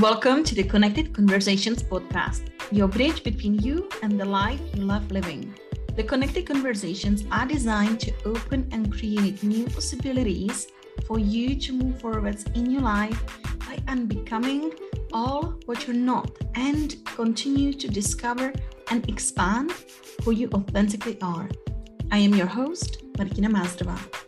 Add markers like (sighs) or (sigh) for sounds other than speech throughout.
Welcome to the Connected Conversations podcast, your bridge between you and the life you love living. The Connected Conversations are designed to open and create new possibilities for you to move forwards in your life by unbecoming all what you're not and continue to discover and expand who you authentically are. I am your host, Martina Mazdrova.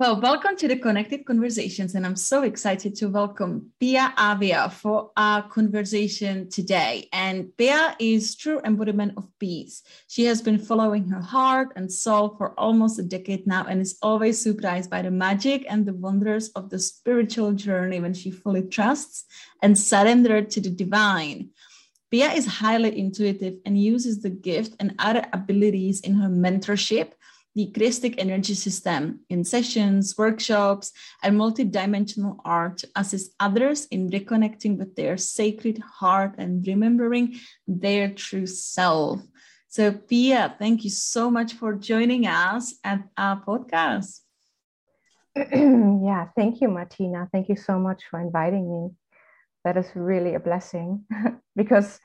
Well, welcome to the Connected Conversations, and I'm so excited to welcome Pia Avia for our conversation today. And Pia is true embodiment of peace. She has been following her heart and soul for almost a decade now, and is always surprised by the magic and the wonders of the spiritual journey when she fully trusts and surrenders to the divine. Pia is highly intuitive and uses the gift and other abilities in her mentorship the Christic energy system in sessions, workshops, and multidimensional art to assist others in reconnecting with their sacred heart and remembering their true self. So, Pia, thank you so much for joining us at our podcast. (clears throat) yeah, thank you, Martina. Thank you so much for inviting me. That is really a blessing (laughs) because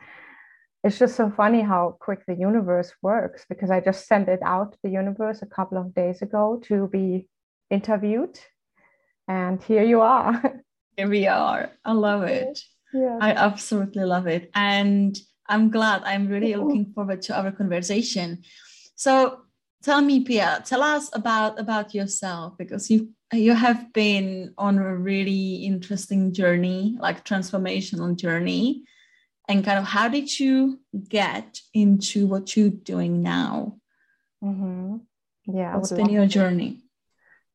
it's just so funny how quick the universe works because I just sent it out to the universe a couple of days ago to be interviewed. And here you are. (laughs) Here we are. I love it. Yeah. I absolutely love it. And I'm glad. I'm really looking forward to our conversation. So tell me, Pia, tell us about about yourself because you you have been on a really interesting journey, like transformational journey and kind of how did you get into what you're doing now? Mm-hmm. yeah what's been your journey?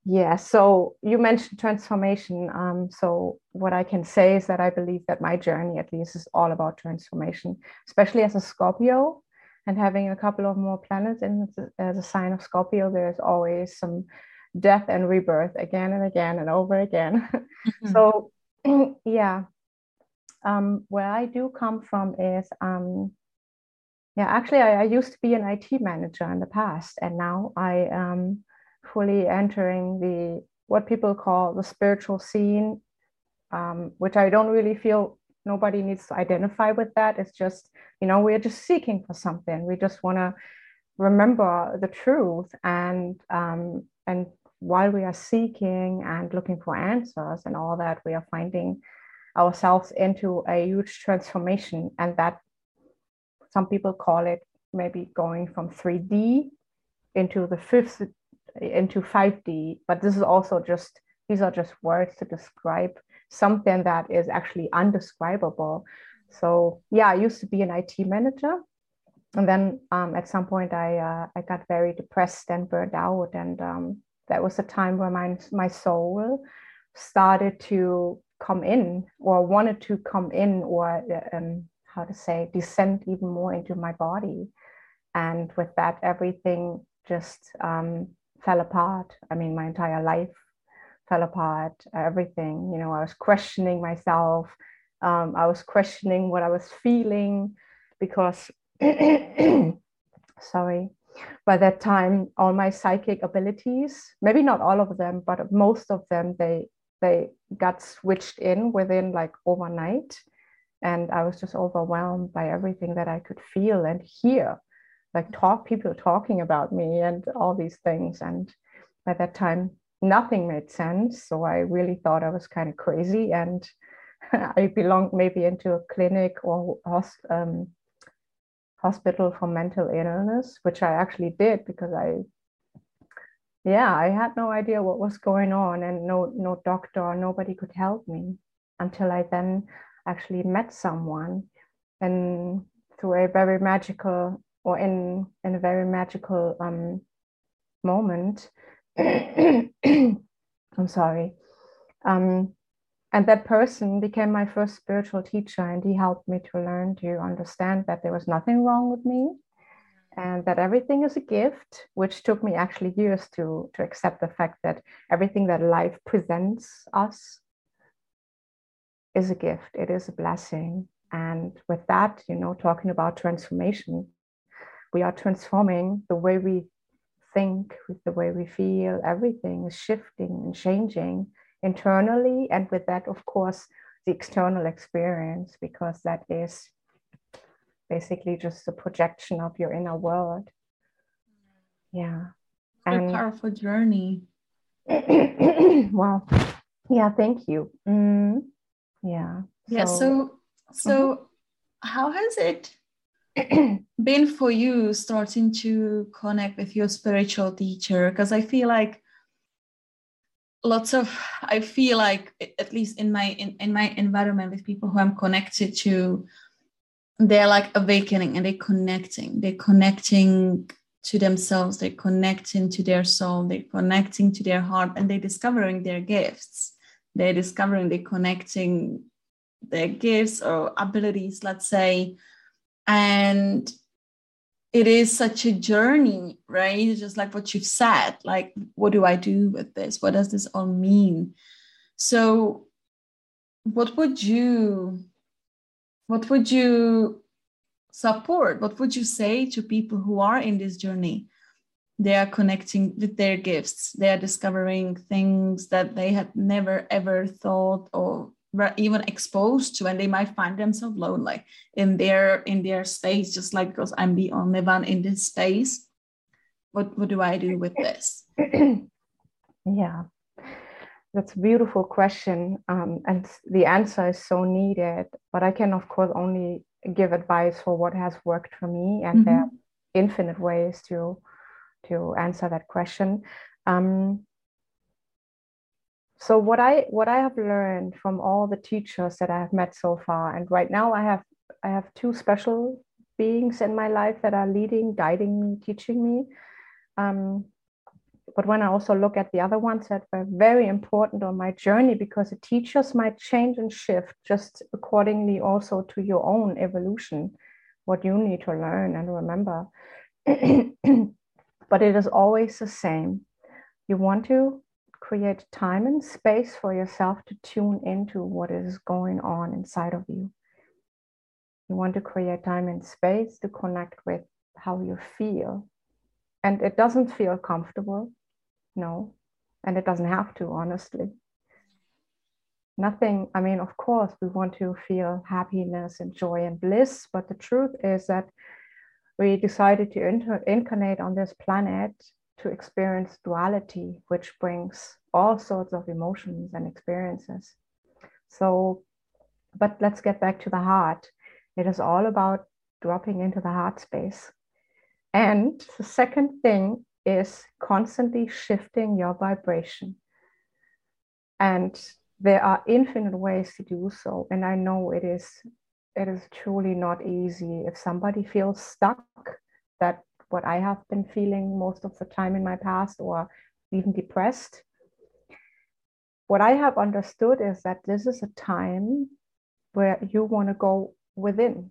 Yeah so you mentioned transformation. Um, so what i can say is that i believe that my journey at least is all about transformation especially as a scorpio and having a couple of more planets in as a sign of scorpio there's always some death and rebirth again and again and over again. (laughs) Mm-hmm. so (clears throat) yeah um, where I do come from is, um, yeah, actually, I, I, used to be an IT manager in the past, and now I am fully entering the what people call the spiritual scene, um, which I don't really feel nobody needs to identify with that. It's just, you know, we're just seeking for something. We just want to remember the truth and um, and while we are seeking and looking for answers and all that, we are finding ourselves into a huge transformation and that some people call it maybe going from 3d into the fifth into 5d but this is also just these are just words to describe something that is actually undescribable. So yeah i used to be an it manager and then um, at some point i uh, i got very depressed and burned out and um, that was a time where my my soul started to come in or wanted to come in or um, how to say descend even more into my body. And with that everything just um, fell apart. I mean my entire life fell apart everything you know i was questioning myself. Um, i was questioning what i was feeling because (clears throat) sorry by that time all my psychic abilities maybe not all of them but most of them they they got switched in within like overnight. And i was just overwhelmed by everything that i could feel and hear like talk people talking about me and all these things. And by that time nothing made sense. So i really thought i was kind of crazy. And (laughs) i belonged maybe into a clinic or um, hospital for mental illness which i actually did because i yeah i had no idea what was going on and no no doctor nobody could help me until i then actually met someone and through a very magical or in in a very magical um, moment (clears throat) i'm sorry um, and that person became my first spiritual teacher and he helped me to learn to understand that there was nothing wrong with me and that everything is a gift, which took me actually years to, to accept the fact that everything that life presents us is a gift, it is a blessing. And with that, you know, talking about transformation, we are transforming the way we think, the way we feel, everything is shifting and changing internally. And with that, of course, the external experience, because that is basically just a projection of your inner world. Yeah. a and, powerful journey. (clears throat) well, yeah, thank you. Mm, yeah. Yeah. So, so uh-huh. how has it (clears throat) been for you starting to connect with your spiritual teacher? Because I feel like lots of I feel like at least in my in, in my environment with people who I'm connected to, they're like awakening and they're connecting. They're connecting to themselves, they're connecting to their soul, they're connecting to their heart, and they're discovering their gifts. They're discovering, they're connecting their gifts or abilities, let's say. And it is such a journey, right? Just like what you've said, like, what do I do with this? What does this all mean? So, what would you, what would you support? What would you say to people who are in this journey? They are connecting with their gifts. They are discovering things that they had never ever thought or were even exposed to, and they might find themselves lonely in their in their space, just like because I'm the only one in this space. What what do I do with this? (clears throat) yeah, that's a beautiful question, um, and the answer is so needed. But I can, of course, only give advice for what has worked for me and mm-hmm. there are infinite ways to to answer that question um, so what i what i have learned from all the teachers that i have met so far and right now i have i have two special beings in my life that are leading guiding me teaching me um, but when I also look at the other ones that were very important on my journey, because the teachers might change and shift just accordingly also to your own evolution, what you need to learn and remember. (clears throat) but it is always the same. You want to create time and space for yourself to tune into what is going on inside of you. You want to create time and space to connect with how you feel. And it doesn't feel comfortable no. And it doesn't have to, honestly. Nothing, I mean, of course, we want to feel happiness and joy and bliss, but the truth is that we decided to inter- incarnate on this planet to experience duality, which brings all sorts of emotions and experiences. So, but let's get back to the heart. It is all about dropping into the heart space. And the second thing is constantly shifting your vibration. And there are infinite ways to do so. And I know it is it is truly not easy. If somebody feels stuck, that what I have been feeling most of the time in my past, or even depressed, what I have understood is that this is a time where you want to go within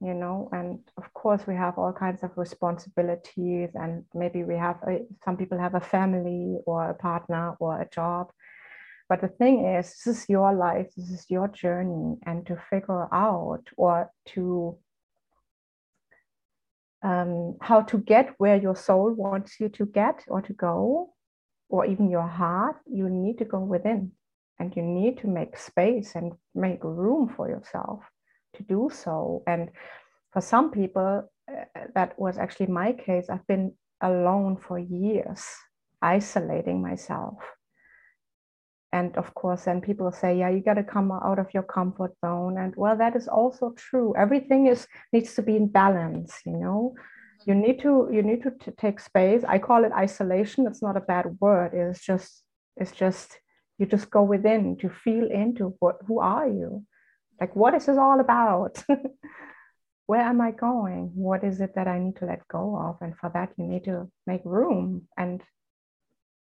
you know and of course we have all kinds of responsibilities and maybe we have a, some people have a family or a partner or a job. But the thing is this is your life this is your journey and to figure out or to um, how to get where your soul wants you to get or to go or even your heart you need to go within and you need to make space and make room for yourself to do so. And for some people, uh, that was actually my case. I've been alone for years, isolating myself. And of course, then people say, yeah, you got to come out of your comfort zone. And well, that is also true. Everything is needs to be in balance, you know. You need to you need to t- take space. I call it isolation. It's not a bad word. It's just it's just you just go within to feel into what who are you like, what is this all about? (laughs) Where am I going? What is it that I need to let go of? And for that, you need to make room and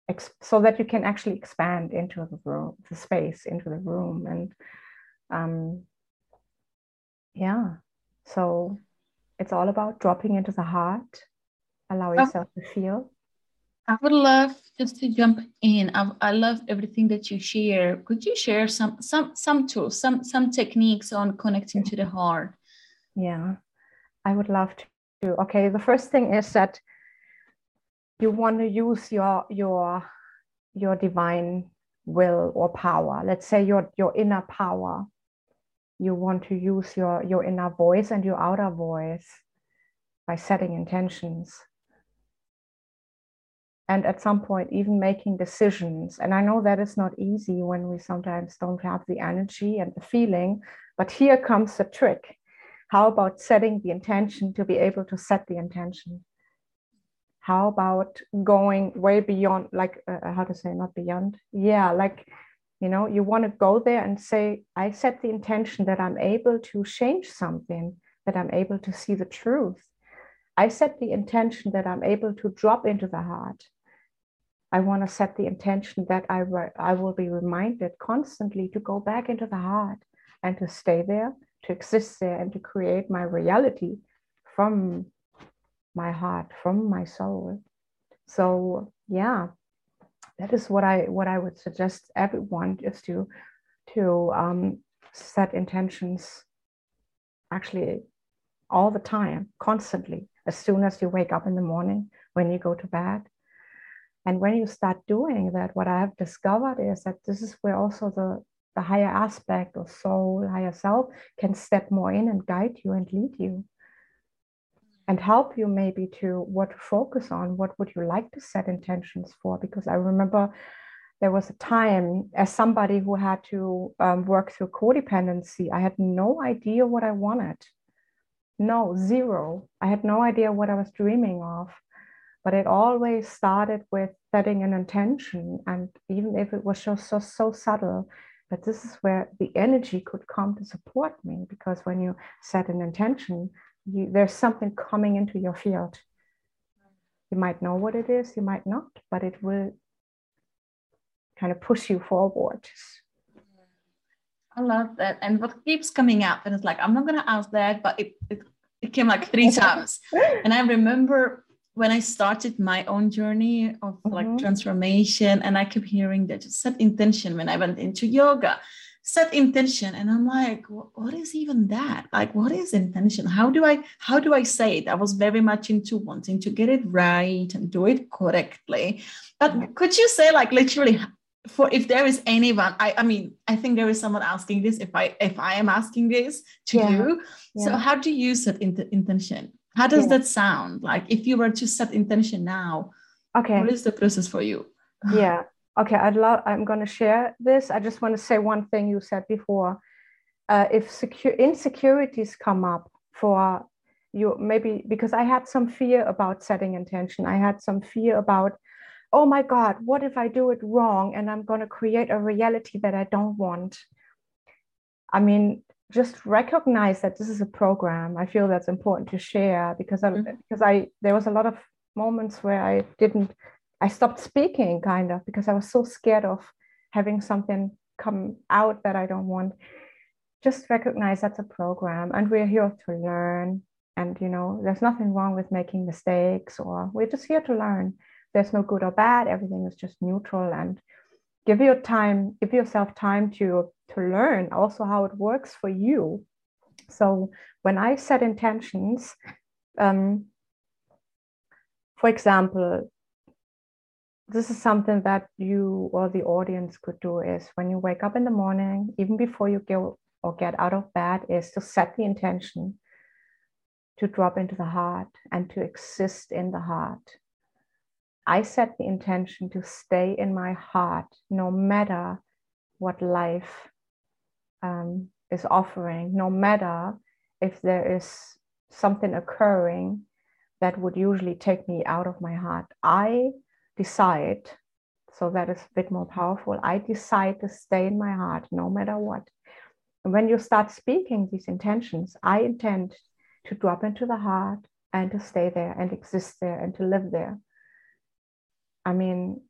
ex- so that you can actually expand into the room, the space, into the room. And um, yeah, so it's all about dropping into the heart, allow oh. yourself oh. to feel I would love just to jump in. I, I love everything that you share. Could you share some some some tools, some some techniques on connecting to the heart? Yeah, I would love to. Okay, the first thing is that you want to use your your your divine will or power let's say your your inner power you want to use your your inner voice and your outer voice by setting intentions and at some point even making decisions. And i know that is not easy when we sometimes don't have the energy and the feeling but here comes the trick. How about setting the intention to be able to set the intention? How about going way beyond like uh, uh how to say not beyond? Yeah like you know you want to go there and say i set the intention that i'm able to change something that i'm able to see the truth. I set the intention that i'm able to drop into the heart I want to set the intention that I, re- I will be reminded constantly to go back into the heart and to stay there, to exist there, and to create my reality from my heart, from my soul. So yeah, that is what I what I would suggest everyone is to to um, set intentions actually all the time, constantly, as soon as you wake up in the morning, when you go to bed, and when you start doing that, what I have discovered is that this is where also the, the higher aspect of soul, higher self can step more in and guide you and lead you and help you maybe to what to focus on, what would you like to set intentions for? Because I remember there was a time as somebody who had to um, work through codependency, I had no idea what I wanted. No, zero. I had no idea what I was dreaming of but it always started with setting an intention and even if it was just so, so subtle but this is where the energy could come to support me because when you set an intention you, there's something coming into your field. You might know what it is you might not but it will kind of push you forward. I love that and what keeps coming up and it's like i'm not going to ask that but it, it, it came like three (laughs) times. And i remember when I started my own journey of like mm-hmm. transformation, and I kept hearing that set intention when I went into yoga, set intention, and I'm like, what is even that? Like, what is intention? How do I how do I say it? I was very much into wanting to get it right and do it correctly. But could you say like literally for if there is anyone I, I mean i think there is someone asking this if i if i am asking this to yeah. you yeah. so how do you set in intention how does yeah. that sound? Like if you were to set intention now, okay, what is the process for you? (laughs) yeah. Okay, I'd love. I'm going to share this. I just want to say one thing you said before. Uh, if secure insecurities come up for you, maybe because I had some fear about setting intention. I had some fear about, oh my God, what if I do it wrong and I'm going to create a reality that I don't want? I mean, just recognize that this is a program. I feel that's important to share because I, mm-hmm. because I there was a lot of moments where I didn't I stopped speaking kind of because I was so scared of having something come out that I don't want. Just recognize that's a program and we're here to learn. And you know, there's nothing wrong with making mistakes or we're just here to learn. There's no good or bad, everything is just neutral and give your time, give yourself time to to learn also how it works for you. So when I set intentions, um, for example, this is something that you or the audience could do is when you wake up in the morning, even before you go or get out of bed, is to set the intention to drop into the heart and to exist in the heart. I set the intention to stay in my heart no matter what life um, is offering, no matter if there is something occurring that would usually take me out of my heart. I decide, so that is a bit more powerful. I decide to stay in my heart no matter what. And when you start speaking these intentions, I intend to drop into the heart and to stay there and exist there and to live there. I mean,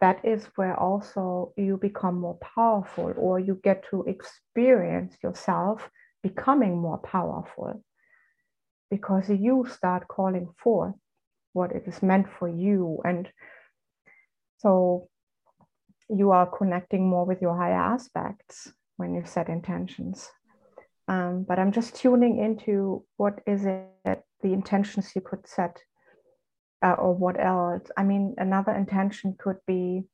that is where also you become more powerful or you get to experience yourself becoming more powerful. Because you start calling forth what it is meant for you and so you are connecting more with your higher aspects when you set intentions. Um, but i'm just tuning into what is it the intentions you could set uh, or what else? I mean, another intention could be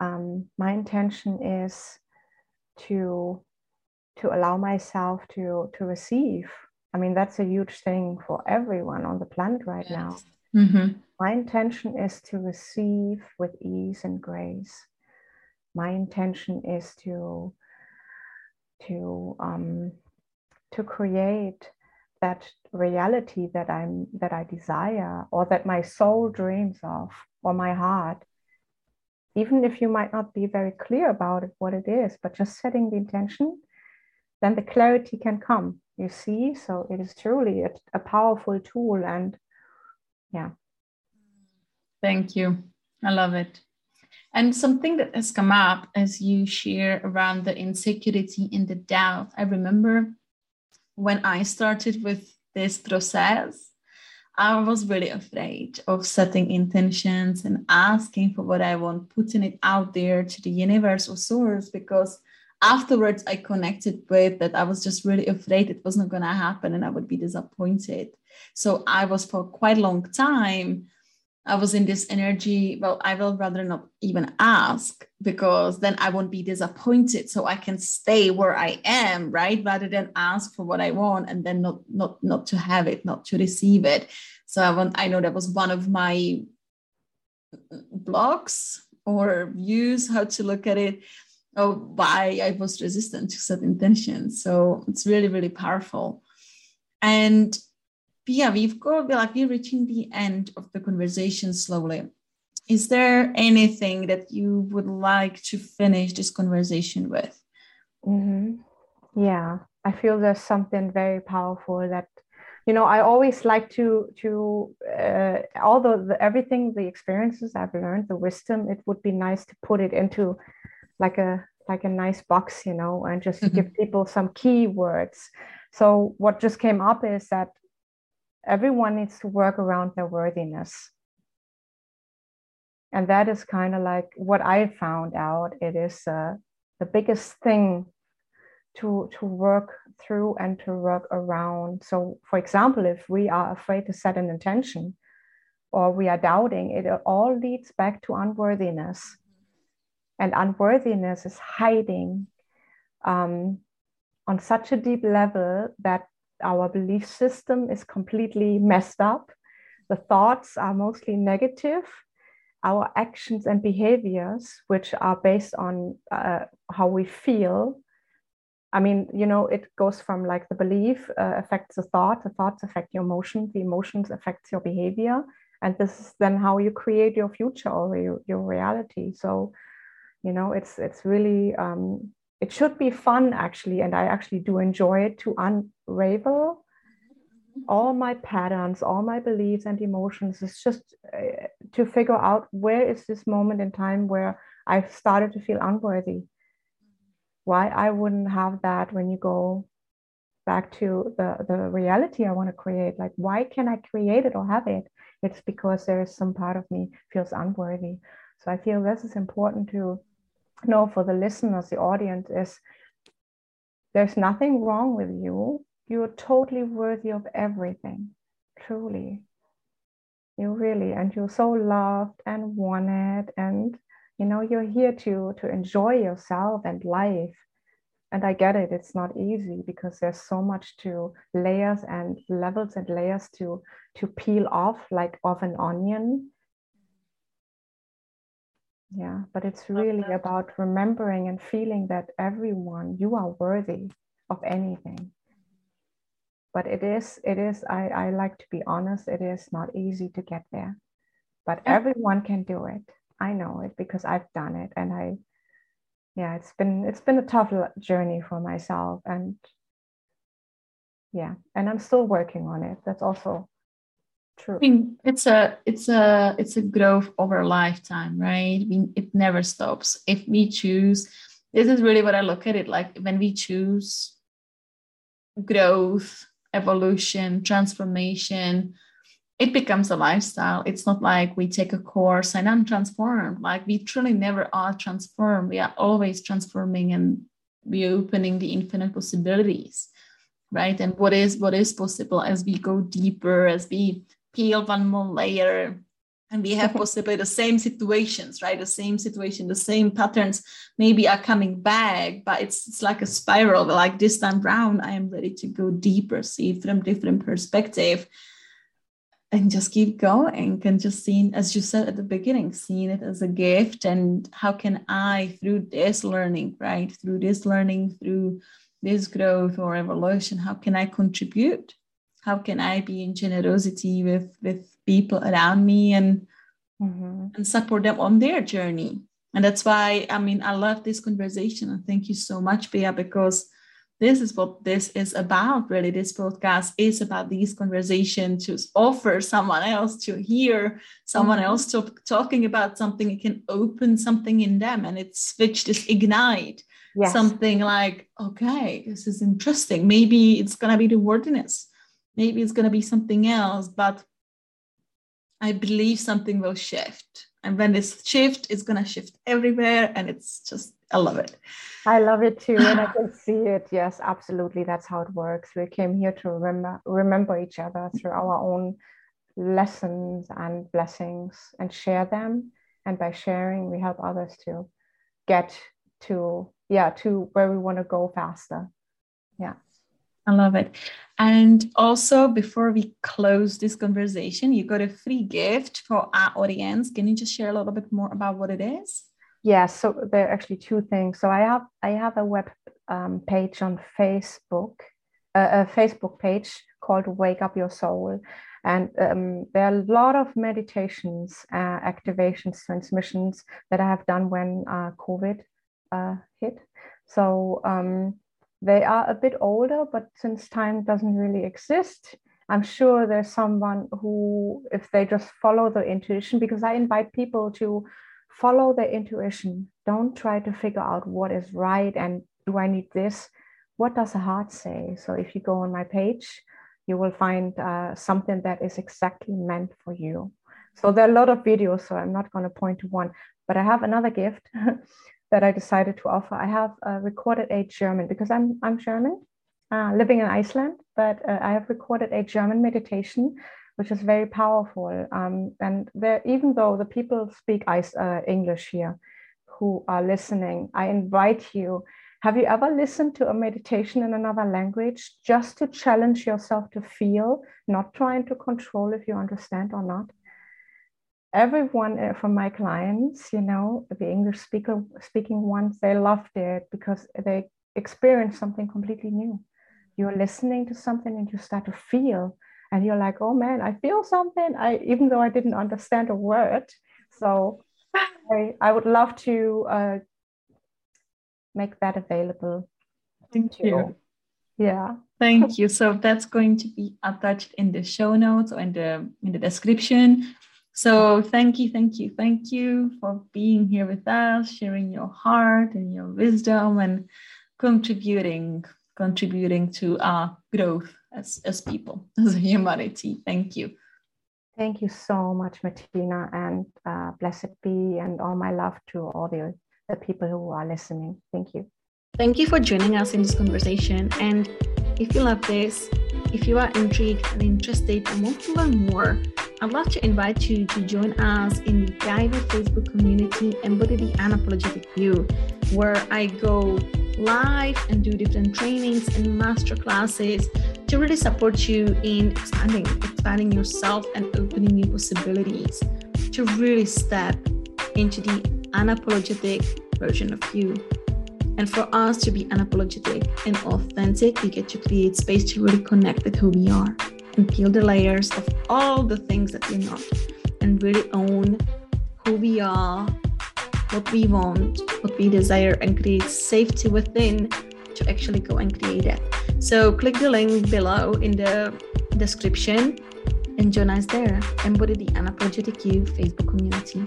um, my intention is to to allow myself to to receive. I mean, that's a huge thing for everyone on the planet right yes. now. Mm-hmm. My intention is to receive with ease and grace. My intention is to to um, to create that reality that I'm that I desire or that my soul dreams of or my heart even if you might not be very clear about it what it is but just setting the intention then the clarity can come you see? So it is truly a, a powerful tool and yeah. Thank you. I love it. And something that has come up as you share around the insecurity and the doubt i remember when I started with this process, I was really afraid of setting intentions and asking for what I want, putting it out there to the universe or source because afterwards I connected with that I was just really afraid it was not going to happen and I would be disappointed. So I was for quite a long time I was in this energy. Well, I will rather not even ask because then I won't be disappointed. So I can stay where I am, right? Rather than ask for what I want and then not not not to have it, not to receive it. So I want. I know that was one of my blocks or views how to look at it. Oh, why I was resistant to set intentions. So it's really really powerful, and yeah, we've got like we're reaching the end of the conversation slowly. Is there anything that you would like to finish this conversation with? Mm-hmm. Yeah, I feel there's something very powerful that you know i always like to to uh, although the, everything the experiences i've learned the wisdom it would be nice to put it into like a like a nice box you know and just mm-hmm. give people some key words so what just came up is that everyone needs to work around their worthiness. And that is kind of like what i found out. It is uh, the biggest thing to to work through and to work around. So for example if we are afraid to set an intention or we are doubting it all leads back to unworthiness. And unworthiness is hiding um, on such a deep level that our belief system is completely messed up. The thoughts are mostly negative. Our actions and behaviors, which are based on uh, how we feel, I mean, you know, it goes from like the belief uh, affects the thought, the thoughts affect your emotions, the emotions affect your behavior, and this is then how you create your future or your, your reality. So, you know, it's it's really um, it should be fun actually and i actually do enjoy it to unravel all my patterns all my beliefs and emotions. It's just uh, to figure out where is this moment in time where i've started to feel unworthy. Why i wouldn't have that when you go back to the the reality i want to create. Like why can i create it or have it? It's because there is some part of me feels unworthy. So i feel this is important to know for the listeners, the audience, is there's nothing wrong with you. You're totally worthy of everything, truly. You really, and you're so loved and wanted, and you know you're here to to enjoy yourself and life. And I get it; it's not easy because there's so much to layers and levels and layers to to peel off, like of an onion yeah but it's really about remembering and feeling that everyone you are worthy of anything. But it is it is i i like to be honest it is not easy to get there. But yeah. everyone can do it. I know it because i've done it and i yeah it's been it's been a tough journey for myself and yeah and i'm still working on it. That's also True. I mean, it's a it's a it's a growth over a lifetime, right? Mean, it never stops. If we choose, this is really what I look at it like when we choose growth, evolution, transformation, it becomes a lifestyle. It's not like we take a course and I'm transformed. Like we truly never are transformed. We are always transforming and reopening the infinite possibilities, right? And what is what is possible as we go deeper, as we peel one more layer and we have (laughs) possibly the same situations right? The same situation the same patterns maybe are coming back but it's, it's like a spiral like this time round i am ready to go deeper see from different perspective and just keep going and just seeing as you said at the beginning seeing it as a gift and how can i through this learning right? Through this learning through this growth or evolution how can i contribute how can i be in generosity with with people around me and mm-hmm. and support them on their journey and that's why i mean i love this conversation and thank you so much Pia because this is what this is about really this podcast is about these conversations to offer someone else to hear someone mm-hmm. else to, talking about something it can open something in them and it switch this ignite yes. something like okay this is interesting maybe it's going to be the worthiness maybe it's going to be something else but i believe something will shift. And when this shift it's going to shift everywhere and it's just i love it. I love it too and i (sighs) can see it. Yes absolutely that's how it works. We came here to remember remember each other through our own lessons and blessings and share them. And by sharing we help others to get to yeah to where we want to go faster. Yeah I love it. And also, before we close this conversation, you got a free gift for our audience. Can you just share a little bit more about what it is? Yeah, so there are actually two things. So I have I have a web um, page on Facebook, uh, a Facebook page called Wake Up Your Soul, and um, there are a lot of meditations, uh, activations, transmissions that I have done when uh, COVID uh, hit. So um, they are a bit older, but since time doesn't really exist, I'm sure there's someone who, if they just follow the intuition, because I invite people to follow their intuition. Don't try to figure out what is right and do I need this? What does the heart say? So if you go on my page, you will find uh, something that is exactly meant for you. So there are a lot of videos, so I'm not going to point to one, but I have another gift (laughs) that I decided to offer. I have uh, recorded a German because I'm I'm German, uh, living in Iceland, but uh, I have recorded a German meditation, which is very powerful. Um, and there, even though the people speak ice, uh, English here, who are listening, I invite you. Have you ever listened to a meditation in another language just to challenge yourself to feel, not trying to control if you understand or not? Everyone uh, from my clients, you know, the English speaker speaking ones, they loved it because they experienced something completely new. You're listening to something and you start to feel, and you're like, oh man, I feel something. I even though I didn't understand a word. So I, I would love to uh, make that available. Thank you. Yeah. Thank (laughs) you. So that's going to be attached in the show notes or in the in the description. So thank you, thank you, thank you for being here with us, sharing your heart and your wisdom and contributing, contributing to our growth as, as people, (laughs) as a humanity. Thank you. Thank you so much, Martina, and uh, blessed be, and all my love to all the, the people who are listening. Thank you. Thank you for joining us in this conversation. And if you love this, if you are intrigued and interested and want to learn more, I'd love to invite you to join us in the private Facebook community Embody the Unapologetic You, where I go live and do different trainings and master classes to really support you in expanding, expanding yourself and opening new possibilities to really step into the unapologetic version of you. And for us to be unapologetic and authentic, we get to create space to really connect with who we are and peel the layers of all the things that we're not and really own who we are, what we want, what we desire, and create safety within to actually go and create it. So click the link below in the description and join us there. Embody the Unapologetic You Facebook community.